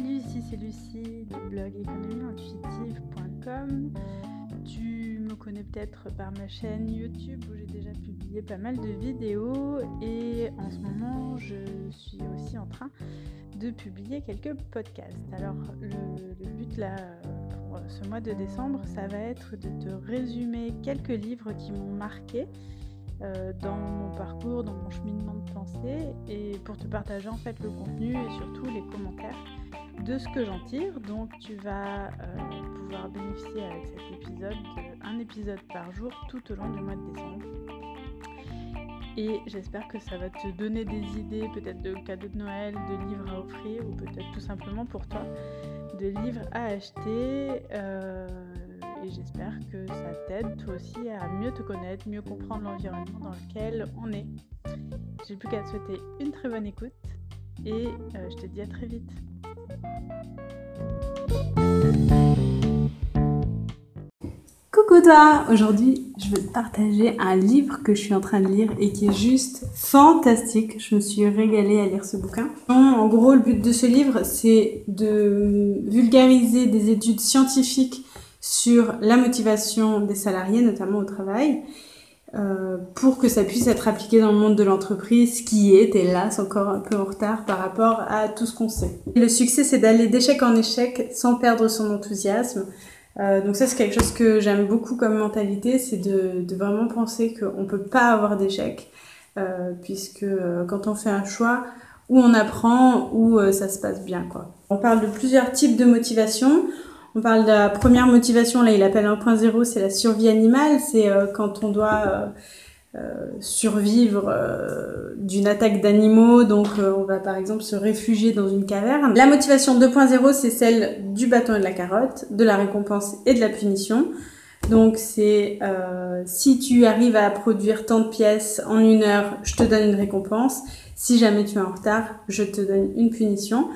Salut, ici c'est Lucie du blog économieintuitive.com. Tu me connais peut-être par ma chaîne YouTube où j'ai déjà publié pas mal de vidéos et en ce moment je suis aussi en train de publier quelques podcasts. Alors le, but là pour ce mois de décembre ça va être de te résumer quelques livres qui m'ont marqué euh, dans mon parcours, dans mon cheminement de pensée et pour te partager en fait le contenu et surtout les commentaires de ce que j'en tire. Donc tu vas euh, pouvoir bénéficier avec cet épisode d'un épisode par jour tout au long du mois de décembre. Et j'espère que ça va te donner des idées peut-être de cadeaux de Noël, de livres à offrir ou peut-être tout simplement pour toi de livres à acheter. Euh, et j'espère que ça t'aide toi aussi à mieux te connaître, mieux comprendre l'environnement dans lequel on est. J'ai plus qu'à te souhaiter une très bonne écoute et euh, je te dis à très vite. Coucou toi Aujourd'hui, je veux te partager un livre que je suis en train de lire et qui est juste fantastique. Je me suis régalée à lire ce bouquin. En gros, le but de ce livre, c'est de vulgariser des études scientifiques sur la motivation des salariés, notamment au travail, euh, pour que ça puisse être appliqué dans le monde de l'entreprise qui est, hélas, encore un peu en retard par rapport à tout ce qu'on sait. Le succès, c'est d'aller d'échec en échec sans perdre son enthousiasme. Euh, donc ça, c'est quelque chose que j'aime beaucoup comme mentalité, c'est de, vraiment penser qu'on ne peut pas avoir d'échec, euh, puisque quand on fait un choix, où on apprend, où ça se passe bien. Quoi. On parle de plusieurs types de motivation. On parle de la première motivation, là il appelle 1.0, c'est la survie animale, c'est euh, quand on doit euh, euh, survivre d'une attaque d'animaux, donc on va par exemple se réfugier dans une caverne. La motivation 2.0, c'est celle du bâton et de la carotte, de la récompense et de la punition. Donc c'est si tu arrives à produire tant de pièces en une heure, je te donne une récompense. Si jamais tu es en retard, je te donne une punition.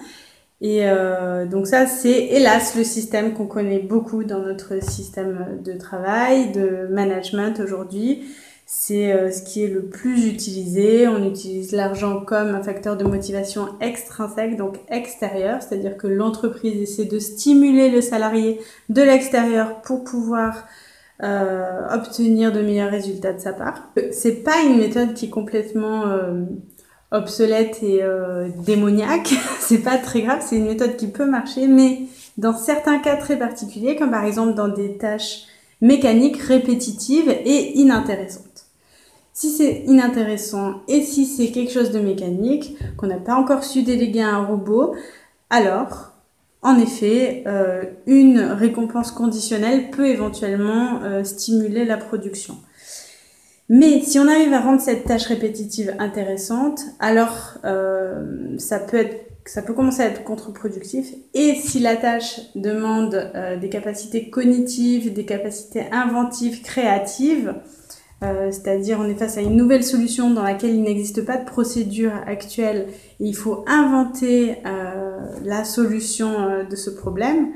Et euh, donc ça, c'est hélas le système qu'on connaît beaucoup dans notre système de travail, de management aujourd'hui. C'est euh, ce qui est le plus utilisé. On utilise l'argent comme un facteur de motivation extrinsèque, donc extérieur, c'est-à-dire que l'entreprise essaie de stimuler le salarié de l'extérieur pour pouvoir euh, obtenir de meilleurs résultats de sa part. C'est pas une méthode qui est complètement euh, obsolète et euh, démoniaque, c'est pas très grave, c'est une méthode qui peut marcher, mais dans certains cas très particuliers, comme par exemple dans des tâches mécaniques répétitives et inintéressantes. Si c'est inintéressant et si c'est quelque chose de mécanique qu'on n'a pas encore su déléguer à un robot, alors en effet, euh, une récompense conditionnelle peut éventuellement euh, stimuler la production. Mais si on arrive à rendre cette tâche répétitive intéressante, alors euh, ça peut être ça peut commencer à être contre-productif. Et si la tâche demande euh, des capacités cognitives, des capacités inventives, créatives, euh, c'est-à-dire on est face à une nouvelle solution dans laquelle il n'existe pas de procédure actuelle et il faut inventer euh, la solution euh, de ce problème.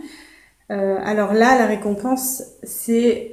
Euh, alors là, la récompense, c'est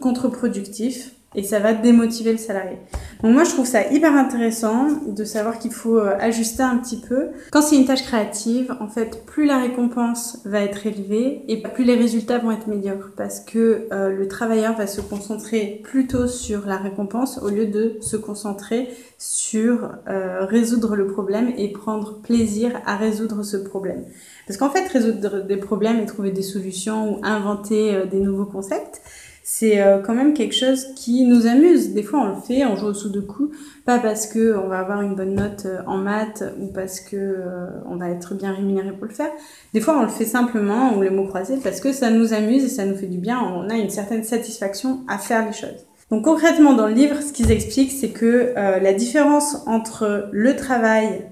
contre-productif et ça va démotiver le salarié. Donc moi je trouve ça hyper intéressant de savoir qu'il faut euh, ajuster un petit peu. Quand c'est une tâche créative, en fait, plus la récompense va être élevée et plus les résultats vont être médiocres parce que euh, le travailleur va se concentrer plutôt sur la récompense au lieu de se concentrer sur euh, résoudre le problème et prendre plaisir à résoudre ce problème. Parce qu'en fait, résoudre des problèmes et trouver des solutions ou inventer des nouveaux concepts, c'est euh, quand même quelque chose qui nous amuse. Des fois, on le fait, on joue au sudoku, pas parce que on va avoir une bonne note euh, en maths ou parce que euh, on va être bien rémunéré pour le faire. Des fois, on le fait simplement, ou les mots croisés, parce que ça nous amuse et ça nous fait du bien. On a une certaine satisfaction à faire les choses. Donc concrètement, dans le livre, ce qu'ils expliquent, c'est que la différence entre le travail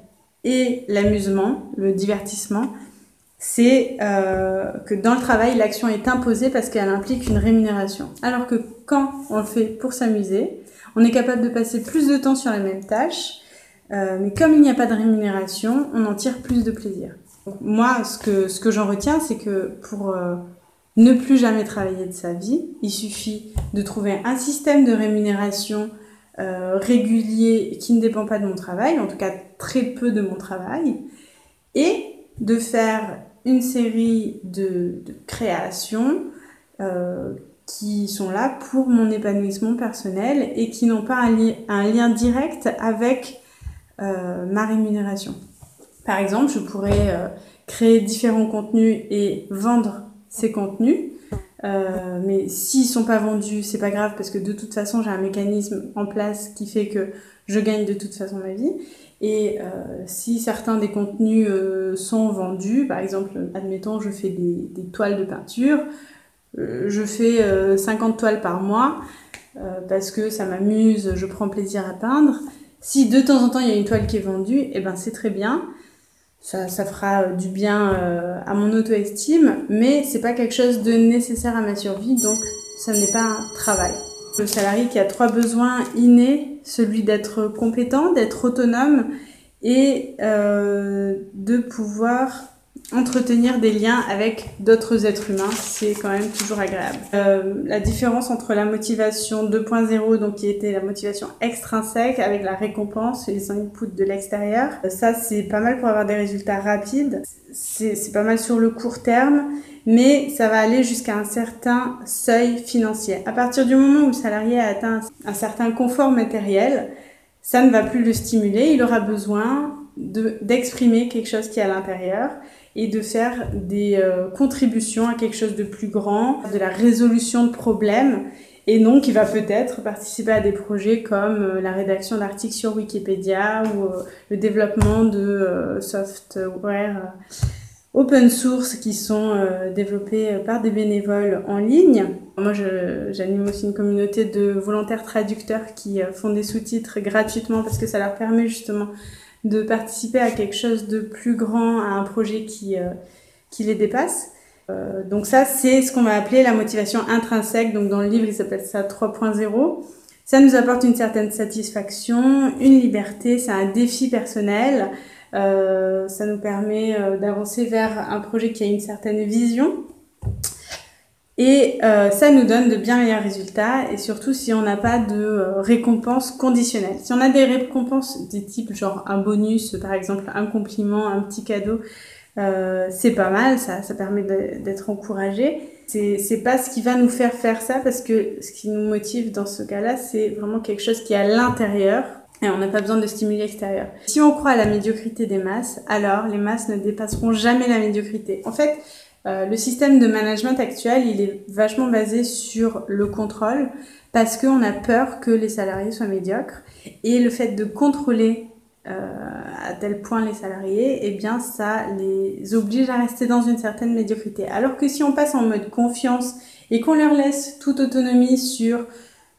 et l'amusement, le divertissement, c'est euh, que dans le travail, l'action est imposée parce qu'elle implique une rémunération. Alors que quand on le fait pour s'amuser, on est capable de passer plus de temps sur la même tâche, euh, mais comme il n'y a pas de rémunération, on en tire plus de plaisir. Moi, ce que, ce que j'en retiens, c'est que pour euh, ne plus jamais travailler de sa vie, il suffit de trouver un système de rémunération régulier qui ne dépend pas de mon travail, en tout cas très peu de mon travail, et de faire une série de, créations euh, qui sont là pour mon épanouissement personnel et qui n'ont pas un, lien direct avec euh, ma rémunération. Par exemple, je pourrais euh, créer différents contenus et vendre ces contenus. mais s'ils sont pas vendus, c'est pas grave parce que de toute façon j'ai un mécanisme en place qui fait que je gagne de toute façon ma vie. Et euh, si certains des contenus euh, sont vendus, par exemple, admettons, je fais des, toiles de peinture, euh, je fais 50 toiles par mois parce que ça m'amuse, je prends plaisir à peindre. Si de temps en temps il y a une toile qui est vendue, eh ben c'est très bien. Ça, ça fera du bien à mon auto-estime, mais c'est pas quelque chose de nécessaire à ma survie, donc ça n'est pas un travail. Le salarié qui a trois besoins innés, celui d'être compétent, d'être autonome et euh, de pouvoir entretenir des liens avec d'autres êtres humains, c'est quand même toujours agréable. Euh, la différence entre la motivation 2.0, donc qui était la motivation extrinsèque avec la récompense et les inputs de l'extérieur, ça c'est pas mal pour avoir des résultats rapides, c'est pas mal sur le court terme, mais ça va aller jusqu'à un certain seuil financier. À partir du moment où le salarié a atteint un certain confort matériel, ça ne va plus le stimuler, il aura besoin d'exprimer quelque chose qui est à l'intérieur et de faire des euh, contributions à quelque chose de plus grand, de la résolution de problèmes. Et donc, il va peut-être participer à des projets comme euh, la rédaction d'articles sur Wikipédia ou euh, le développement de software open source qui sont développés par des bénévoles en ligne. Moi, j'anime aussi une communauté de volontaires traducteurs qui font des sous-titres gratuitement parce que ça leur permet justement de participer à quelque chose de plus grand, à un projet qui, euh, qui les dépasse. Euh, donc ça, c'est ce qu'on va appeler la motivation intrinsèque. Donc dans le livre, il s'appelle ça 3.0. Ça nous apporte une certaine satisfaction, une liberté, c'est un défi personnel. Euh, ça nous permet d'avancer vers un projet qui a une certaine vision. Et euh, ça nous donne de bien meilleurs résultats, et surtout si on n'a pas de euh, récompenses conditionnelles. Si on a des récompenses des types genre un bonus, par exemple un compliment, un petit cadeau, euh, c'est pas mal, ça, ça permet d'être encouragé. C'est pas ce qui va nous faire faire ça, parce que ce qui nous motive dans ce cas-là, c'est vraiment quelque chose qui est à l'intérieur, et on n'a pas besoin de stimuli extérieurs. Si on croit à la médiocrité des masses, alors les masses ne dépasseront jamais la médiocrité. En fait, euh, le système de management actuel, il est vachement basé sur le contrôle parce qu'on a peur que les salariés soient médiocres et le fait de contrôler euh, à tel point les salariés, eh bien ça les oblige à rester dans une certaine médiocrité. Alors que si on passe en mode confiance et qu'on leur laisse toute autonomie sur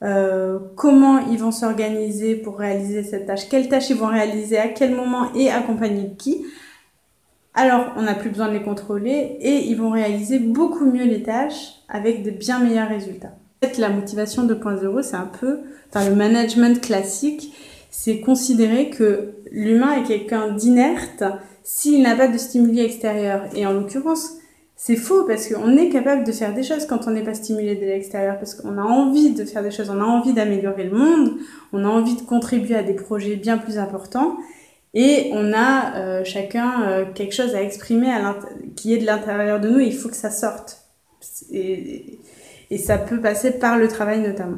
euh, comment ils vont s'organiser pour réaliser cette tâche, quelles tâches ils vont réaliser, à quel moment et accompagner qui, alors on n'a plus besoin de les contrôler et ils vont réaliser beaucoup mieux les tâches avec de bien meilleurs résultats. En fait, la motivation 2.0, c'est un peu, enfin le management classique, c'est considérer que l'humain est quelqu'un d'inerte s'il n'a pas de stimuli extérieur. Et en l'occurrence, c'est faux parce qu'on est capable de faire des choses quand on n'est pas stimulé de l'extérieur, parce qu'on a envie de faire des choses, on a envie d'améliorer le monde, on a envie de contribuer à des projets bien plus importants. Et on a euh, chacun euh, quelque chose à exprimer qui est de l'intérieur de nous, et il faut que ça sorte. Et, et, ça peut passer par le travail notamment.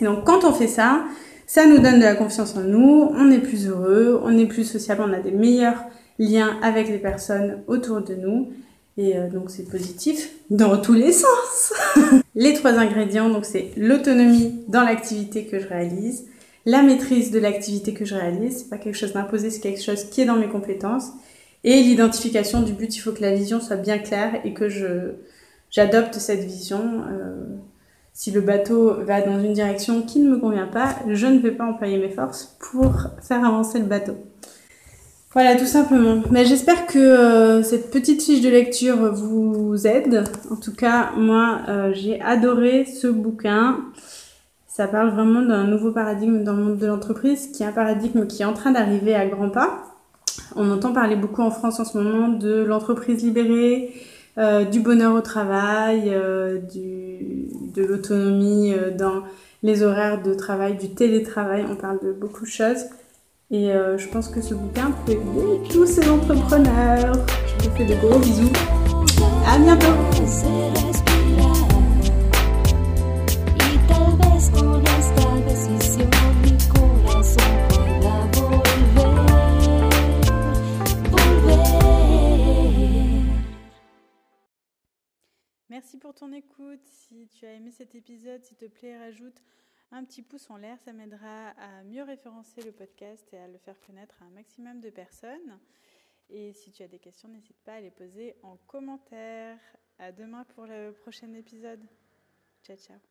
Et donc quand on fait ça, ça nous donne de la confiance en nous, on est plus heureux, on est plus sociable, on a des meilleurs liens avec les personnes autour de nous. Et euh, donc c'est positif dans tous les sens. les trois ingrédients, donc c'est l'autonomie dans l'activité que je réalise, la maîtrise de l'activité que je réalise, c'est pas quelque chose d'imposé, c'est quelque chose qui est dans mes compétences, et l'identification du but, il faut que la vision soit bien claire et que j'adopte cette vision. Euh, si le bateau va dans une direction qui ne me convient pas, je ne vais pas employer mes forces pour faire avancer le bateau. Voilà, tout simplement. Mais j'espère que euh, cette petite fiche de lecture vous aide. En tout cas, moi, euh, j'ai adoré ce bouquin ça parle vraiment d'un nouveau paradigme dans le monde de l'entreprise, qui est un paradigme qui est en train d'arriver à grands pas. On entend parler beaucoup en France en ce moment de l'entreprise libérée, euh, du bonheur au travail, euh, du, de l'autonomie euh, dans les horaires de travail, du télétravail, on parle de beaucoup de choses. Et je pense que ce bouquin peut aider tous ces entrepreneurs. Je vous fais de gros bisous. À bientôt Merci pour ton écoute. Si tu as aimé cet épisode, s'il te plaît, rajoute un petit pouce en l'air. Ça m'aidera à mieux référencer le podcast et à le faire connaître à un maximum de personnes. Et si tu as des questions, n'hésite pas à les poser en commentaire. À demain pour le prochain épisode. Ciao, ciao.